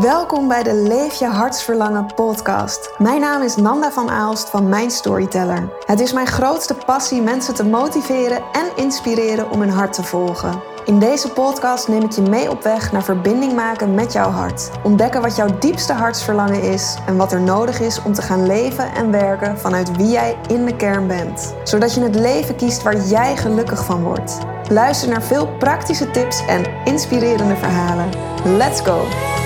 Welkom bij de Leef je hartsverlangen podcast. Mijn naam is Nanda van Aalst van Mijn Storyteller. Het is mijn grootste passie mensen te motiveren en inspireren om hun hart te volgen. In deze podcast neem ik je mee op weg naar verbinding maken met jouw hart. Ontdekken wat jouw diepste hartsverlangen is en wat er nodig is om te gaan leven en werken vanuit wie jij in de kern bent. Zodat je het leven kiest waar jij gelukkig van wordt. Luister naar veel praktische tips en inspirerende verhalen. Let's go!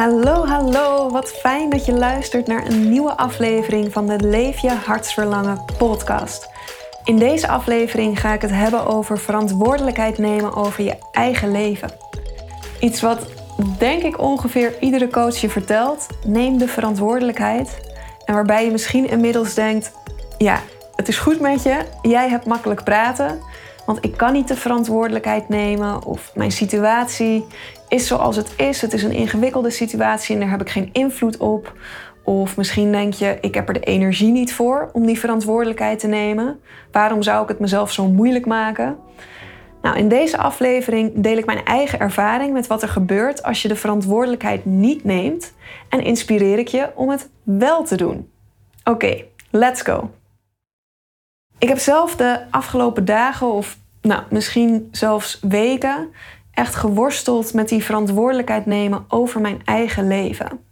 Hallo, hallo. Wat fijn dat je luistert naar een nieuwe aflevering van de Leef je hartsverlangen podcast. In deze aflevering ga ik het hebben over verantwoordelijkheid nemen over je eigen leven. Iets wat denk ik ongeveer iedere coach je vertelt. Neem de verantwoordelijkheid. En waarbij je misschien inmiddels denkt: ja, het is goed met je, jij hebt makkelijk praten. Want ik kan niet de verantwoordelijkheid nemen of mijn situatie is zoals het is. Het is een ingewikkelde situatie en daar heb ik geen invloed op. Of misschien denk je, ik heb er de energie niet voor om die verantwoordelijkheid te nemen. Waarom zou ik het mezelf zo moeilijk maken? Nou, in deze aflevering deel ik mijn eigen ervaring met wat er gebeurt als je de verantwoordelijkheid niet neemt en inspireer ik je om het wel te doen. Oké, let's go. Ik heb zelf de afgelopen dagen of nou, misschien zelfs weken echt geworsteld met die verantwoordelijkheid nemen over mijn eigen leven.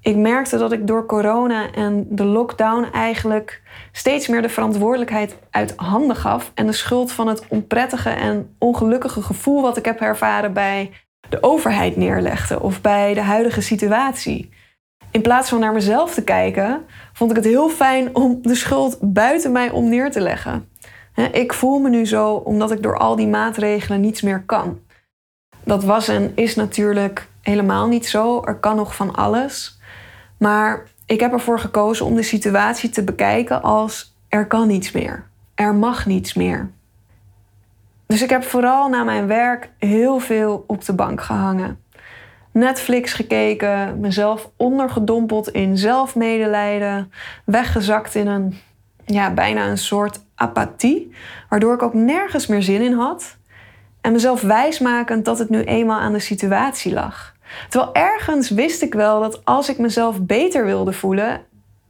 Ik merkte dat ik door corona en de lockdown eigenlijk steeds meer de verantwoordelijkheid uit handen gaf en de schuld van het onprettige en ongelukkige gevoel wat ik heb ervaren bij de overheid neerlegde of bij de huidige situatie. In plaats van naar mezelf te kijken, vond ik het heel fijn om de schuld buiten mij om neer te leggen. Ik voel me nu zo omdat ik door al die maatregelen niets meer kan. Dat was en is natuurlijk helemaal niet zo. Er kan nog van alles. Maar ik heb ervoor gekozen om de situatie te bekijken als er kan niets meer. Er mag niets meer. Dus ik heb vooral na mijn werk heel veel op de bank gehangen. Netflix gekeken, mezelf ondergedompeld in zelfmedelijden, weggezakt in een ja, bijna een soort apathie, waardoor ik ook nergens meer zin in had. En mezelf wijsmakend dat het nu eenmaal aan de situatie lag. Terwijl ergens wist ik wel dat als ik mezelf beter wilde voelen,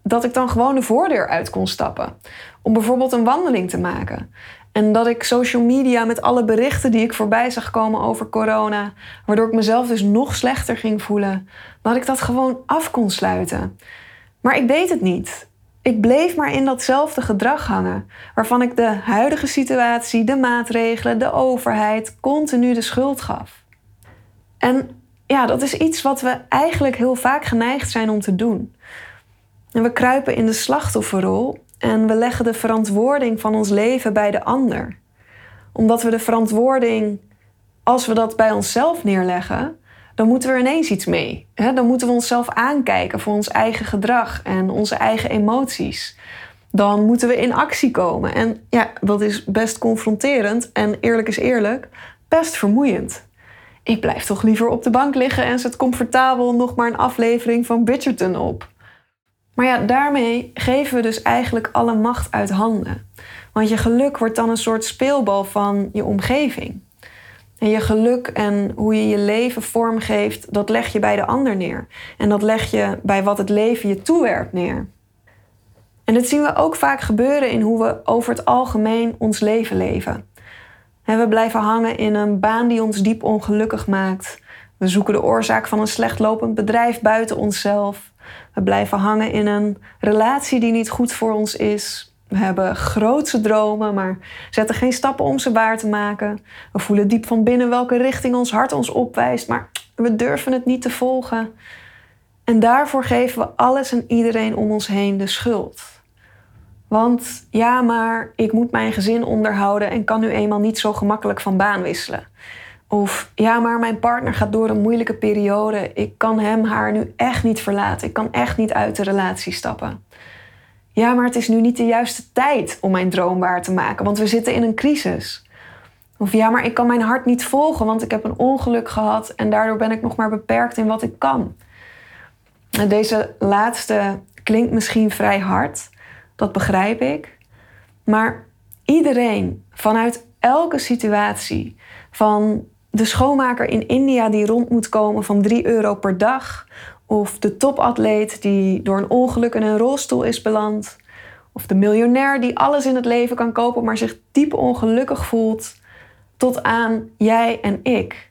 dat ik dan gewoon de voordeur uit kon stappen. Om bijvoorbeeld een wandeling te maken. En dat ik social media met alle berichten die ik voorbij zag komen over corona, waardoor ik mezelf dus nog slechter ging voelen, dat ik dat gewoon af kon sluiten. Maar ik deed het niet. Ik bleef maar in datzelfde gedrag hangen, waarvan ik de huidige situatie, de maatregelen, de overheid continu de schuld gaf. En ja, dat is iets wat we eigenlijk heel vaak geneigd zijn om te doen. En we kruipen in de slachtofferrol en we leggen de verantwoording van ons leven bij de ander. Omdat we de verantwoording, als we dat bij onszelf neerleggen, dan moeten we er ineens iets mee. Dan moeten we onszelf aankijken voor ons eigen gedrag en onze eigen emoties. Dan moeten we in actie komen. En ja, dat is best confronterend en eerlijk is eerlijk, best vermoeiend. Ik blijf toch liever op de bank liggen en zet comfortabel nog maar een aflevering van Bridgerton op. Maar ja, daarmee geven we dus eigenlijk alle macht uit handen. Want je geluk wordt dan een soort speelbal van je omgeving. En je geluk en hoe je je leven vormgeeft, dat leg je bij de ander neer. En dat leg je bij wat het leven je toewerpt neer. En dat zien we ook vaak gebeuren in hoe we over het algemeen ons leven leven. we blijven hangen in een baan die ons diep ongelukkig maakt. We zoeken de oorzaak van een slecht lopend bedrijf buiten onszelf. We blijven hangen in een relatie die niet goed voor ons is. We hebben grootse dromen, maar zetten geen stappen om ze waar te maken. We voelen diep van binnen welke richting ons hart ons opwijst, maar we durven het niet te volgen. En daarvoor geven we alles en iedereen om ons heen de schuld. Want ja, maar ik moet mijn gezin onderhouden en kan nu eenmaal niet zo gemakkelijk van baan wisselen. Of ja, maar mijn partner gaat door een moeilijke periode. Ik kan hem, haar nu echt niet verlaten. Ik kan echt niet uit de relatie stappen. Ja, maar het is nu niet de juiste tijd om mijn droom waar te maken, want we zitten in een crisis. Of ja, maar ik kan mijn hart niet volgen, want ik heb een ongeluk gehad en daardoor ben ik nog maar beperkt in wat ik kan. Deze laatste klinkt misschien vrij hard, dat begrijp ik. Maar iedereen vanuit elke situatie, van de schoonmaker in India die rond moet komen van 3 euro per dag. Of de topatleet die door een ongeluk in een rolstoel is beland. Of de miljonair die alles in het leven kan kopen, maar zich diep ongelukkig voelt. Tot aan jij en ik.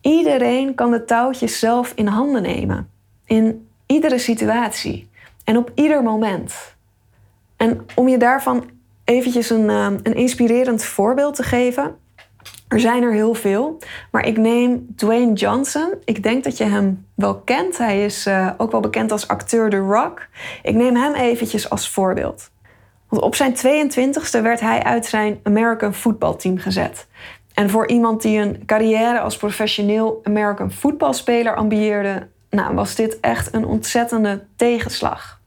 Iedereen kan de touwtjes zelf in handen nemen. In iedere situatie en op ieder moment. En om je daarvan eventjes een, eh, een inspirerend voorbeeld te geven. Er zijn er heel veel, maar ik neem Dwayne Johnson. Ik denk dat je hem wel kent. Hij is uh, ook wel bekend als acteur The Rock. Ik neem hem eventjes als voorbeeld. Want op zijn 22e werd hij uit zijn American voetbalteam gezet. En voor iemand die een carrière als professioneel American voetbalspeler ambieerde, nou, was dit echt een ontzettende tegenslag.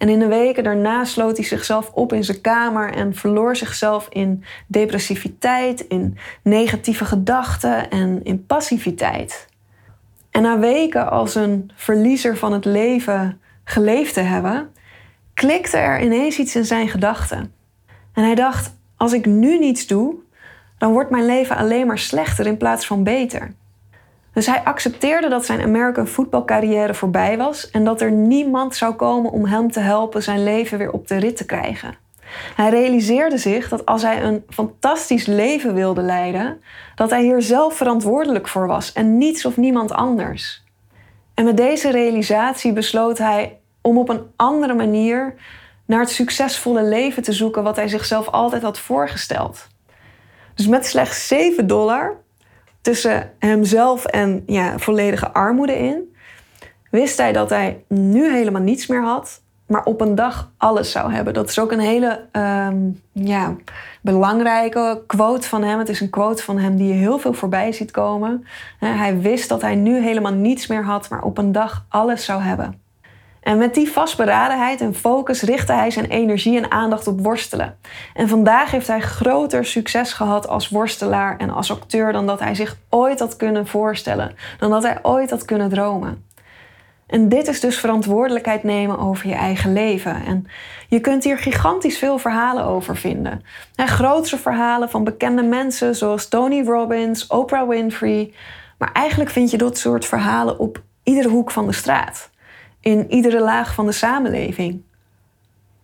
En in de weken daarna sloot hij zichzelf op in zijn kamer en verloor zichzelf in depressiviteit, in negatieve gedachten en in passiviteit. En na weken als een verliezer van het leven geleefd te hebben, klikte er ineens iets in zijn gedachten. En hij dacht: als ik nu niets doe, dan wordt mijn leven alleen maar slechter in plaats van beter. Dus hij accepteerde dat zijn American voetbalcarrière voorbij was en dat er niemand zou komen om hem te helpen zijn leven weer op de rit te krijgen. Hij realiseerde zich dat als hij een fantastisch leven wilde leiden, dat hij hier zelf verantwoordelijk voor was en niets of niemand anders. En met deze realisatie besloot hij om op een andere manier naar het succesvolle leven te zoeken wat hij zichzelf altijd had voorgesteld. Dus met slechts 7 dollar tussen hemzelf en ja, volledige armoede in, wist hij dat hij nu helemaal niets meer had, maar op een dag alles zou hebben. Dat is ook een hele ehm, ja, belangrijke quote van hem. Het is een quote van hem die je heel veel voorbij ziet komen. Hij wist dat hij nu helemaal niets meer had, maar op een dag alles zou hebben. En met die vastberadenheid en focus richtte hij zijn energie en aandacht op worstelen. En vandaag heeft hij groter succes gehad als worstelaar en als acteur dan dat hij zich ooit had kunnen voorstellen, dan dat hij ooit had kunnen dromen. En dit is dus verantwoordelijkheid nemen over je eigen leven. En je kunt hier gigantisch veel verhalen over vinden. En grootste verhalen van bekende mensen zoals Tony Robbins, Oprah Winfrey. Maar eigenlijk vind je dat soort verhalen op iedere hoek van de straat in iedere laag van de samenleving.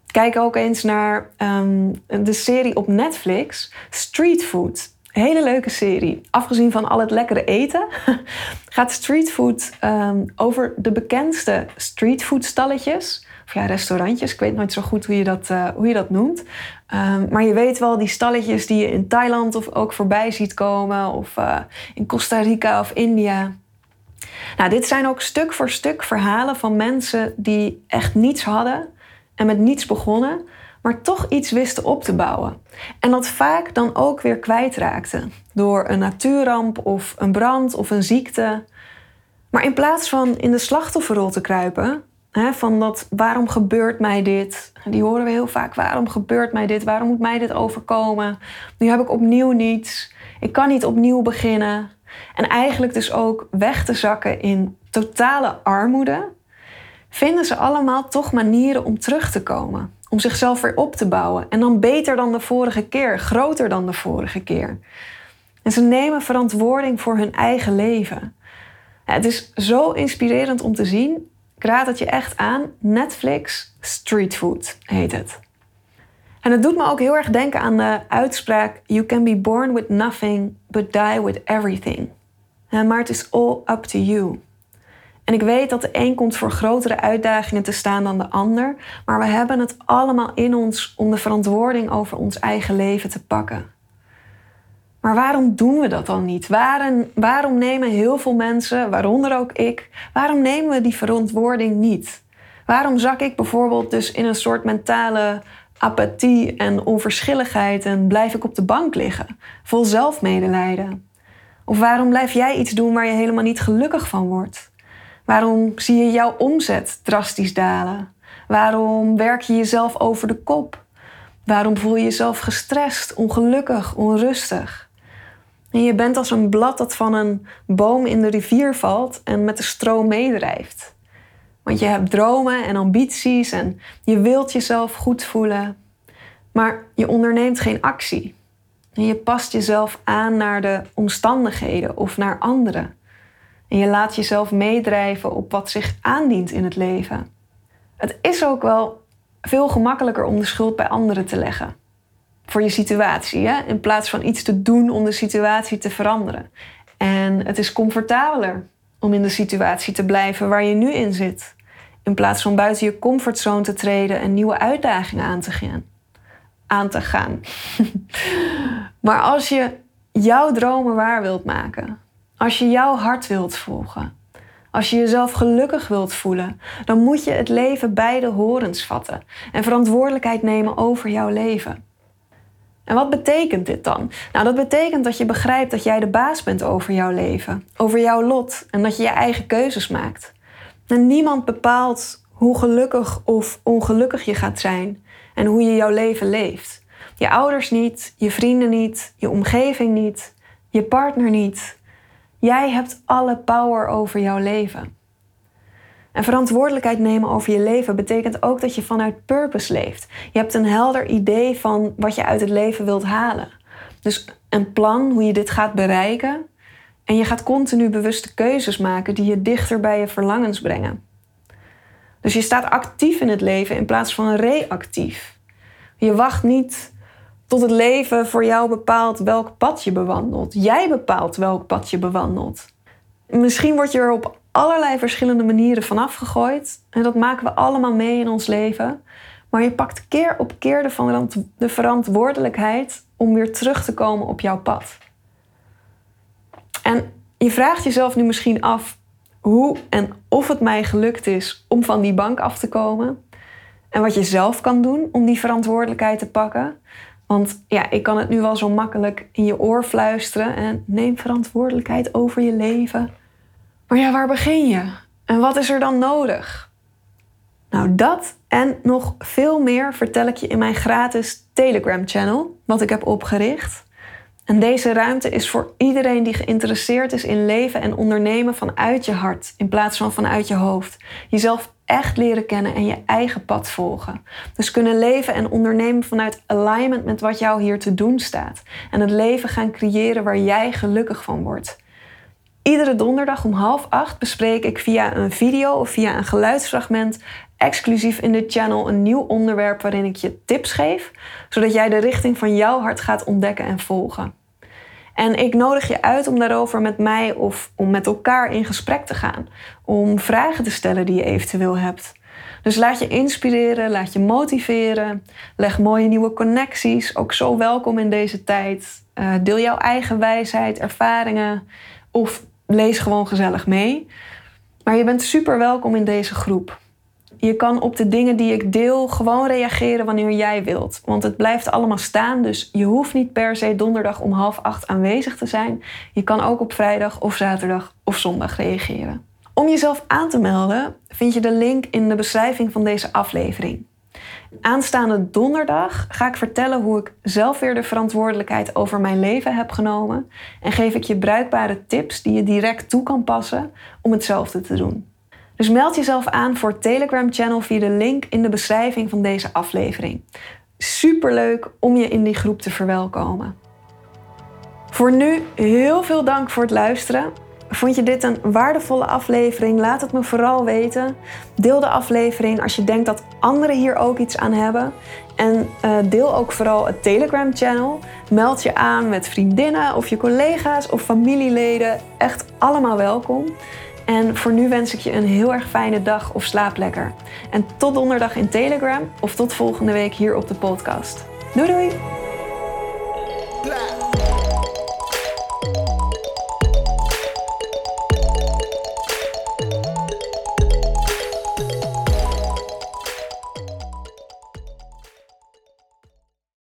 Kijk ook eens naar um, de serie op Netflix, Street Food. Hele leuke serie. Afgezien van al het lekkere eten, gaat Street Food um, over de bekendste streetfood stalletjes. Of ja, restaurantjes. Ik weet nooit zo goed hoe je dat, uh, hoe je dat noemt. Um, maar je weet wel, die stalletjes die je in Thailand of ook voorbij ziet komen. Of uh, in Costa Rica of India. Nou, dit zijn ook stuk voor stuk verhalen van mensen die echt niets hadden en met niets begonnen, maar toch iets wisten op te bouwen. En dat vaak dan ook weer kwijtraakten door een natuurramp of een brand of een ziekte. Maar in plaats van in de slachtofferrol te kruipen, hè, van dat waarom gebeurt mij dit? Die horen we heel vaak. Waarom gebeurt mij dit? Waarom moet mij dit overkomen? Nu heb ik opnieuw niets. Ik kan niet opnieuw beginnen. En eigenlijk dus ook weg te zakken in totale armoede, vinden ze allemaal toch manieren om terug te komen. Om zichzelf weer op te bouwen. En dan beter dan de vorige keer, groter dan de vorige keer. En ze nemen verantwoording voor hun eigen leven. het is zo inspirerend om te zien. Ik raad het je echt aan. Netflix Street Food heet het. En het doet me ook heel erg denken aan de uitspraak: You can be born with nothing, but die with everything. Maar het is all up to you. En ik weet dat de een komt voor grotere uitdagingen te staan dan de ander, maar we hebben het allemaal in ons om de verantwoording over ons eigen leven te pakken. Maar waarom doen we dat dan niet? Waarom, waarom nemen heel veel mensen, waaronder ook ik, waarom nemen we die verantwoording niet? Waarom zak ik bijvoorbeeld dus in een soort mentale apathie en onverschilligheid en blijf ik op de bank liggen, vol zelfmedelijden? Of waarom blijf jij iets doen waar je helemaal niet gelukkig van wordt? Waarom zie je jouw omzet drastisch dalen? Waarom werk je jezelf over de kop? Waarom voel je jezelf gestrest, ongelukkig, onrustig? En je bent als een blad dat van een boom in de rivier valt en met de stroom meedrijft. Want je hebt dromen en ambities en je wilt jezelf goed voelen, maar je onderneemt geen actie. En je past jezelf aan naar de omstandigheden of naar anderen. En je laat jezelf meedrijven op wat zich aandient in het leven. Het is ook wel veel gemakkelijker om de schuld bij anderen te leggen. Voor je situatie, hè? in plaats van iets te doen om de situatie te veranderen. En het is comfortabeler om in de situatie te blijven waar je nu in zit. In plaats van buiten je comfortzone te treden en nieuwe uitdagingen aan te gaan. Aan te gaan. maar als je jouw dromen waar wilt maken, als je jouw hart wilt volgen, als je jezelf gelukkig wilt voelen, dan moet je het leven bij de horens vatten en verantwoordelijkheid nemen over jouw leven. En wat betekent dit dan? Nou, dat betekent dat je begrijpt dat jij de baas bent over jouw leven, over jouw lot en dat je je eigen keuzes maakt. Niemand bepaalt hoe gelukkig of ongelukkig je gaat zijn en hoe je jouw leven leeft. Je ouders niet, je vrienden niet, je omgeving niet, je partner niet. Jij hebt alle power over jouw leven. En verantwoordelijkheid nemen over je leven betekent ook dat je vanuit purpose leeft. Je hebt een helder idee van wat je uit het leven wilt halen. Dus een plan hoe je dit gaat bereiken. En je gaat continu bewuste keuzes maken die je dichter bij je verlangens brengen. Dus je staat actief in het leven in plaats van reactief. Je wacht niet tot het leven voor jou bepaalt welk pad je bewandelt. Jij bepaalt welk pad je bewandelt. Misschien word je er op allerlei verschillende manieren vanaf gegooid. En dat maken we allemaal mee in ons leven. Maar je pakt keer op keer de verantwoordelijkheid om weer terug te komen op jouw pad. En je vraagt jezelf nu misschien af hoe en of het mij gelukt is om van die bank af te komen. En wat je zelf kan doen om die verantwoordelijkheid te pakken. Want ja, ik kan het nu wel zo makkelijk in je oor fluisteren en neem verantwoordelijkheid over je leven. Maar ja, waar begin je? En wat is er dan nodig? Nou, dat en nog veel meer vertel ik je in mijn gratis Telegram-channel, wat ik heb opgericht. En deze ruimte is voor iedereen die geïnteresseerd is in leven en ondernemen vanuit je hart in plaats van vanuit je hoofd. Jezelf echt leren kennen en je eigen pad volgen. Dus kunnen leven en ondernemen vanuit alignment met wat jou hier te doen staat. En het leven gaan creëren waar jij gelukkig van wordt. Iedere donderdag om half acht bespreek ik via een video of via een geluidsfragment exclusief in de channel een nieuw onderwerp waarin ik je tips geef, zodat jij de richting van jouw hart gaat ontdekken en volgen. En ik nodig je uit om daarover met mij of om met elkaar in gesprek te gaan, om vragen te stellen die je eventueel hebt. Dus laat je inspireren, laat je motiveren, leg mooie nieuwe connecties, ook zo welkom in deze tijd. Uh, deel jouw eigen wijsheid, ervaringen of lees gewoon gezellig mee. Maar je bent super welkom in deze groep. Je kan op de dingen die ik deel gewoon reageren wanneer jij wilt. Want het blijft allemaal staan, dus je hoeft niet per se donderdag om half acht aanwezig te zijn. Je kan ook op vrijdag of zaterdag of zondag reageren. Om jezelf aan te melden vind je de link in de beschrijving van deze aflevering. Aanstaande donderdag ga ik vertellen hoe ik zelf weer de verantwoordelijkheid over mijn leven heb genomen en geef ik je bruikbare tips die je direct toe kan passen om hetzelfde te doen. Dus meld jezelf aan voor het Telegram channel via de link in de beschrijving van deze aflevering. Superleuk om je in die groep te verwelkomen. Voor nu heel veel dank voor het luisteren. Vond je dit een waardevolle aflevering? Laat het me vooral weten. Deel de aflevering als je denkt dat anderen hier ook iets aan hebben. En uh, deel ook vooral het Telegram-channel. Meld je aan met vriendinnen of je collega's of familieleden. Echt allemaal welkom. En voor nu wens ik je een heel erg fijne dag of slaap lekker. En tot donderdag in Telegram of tot volgende week hier op de podcast. Doei doei!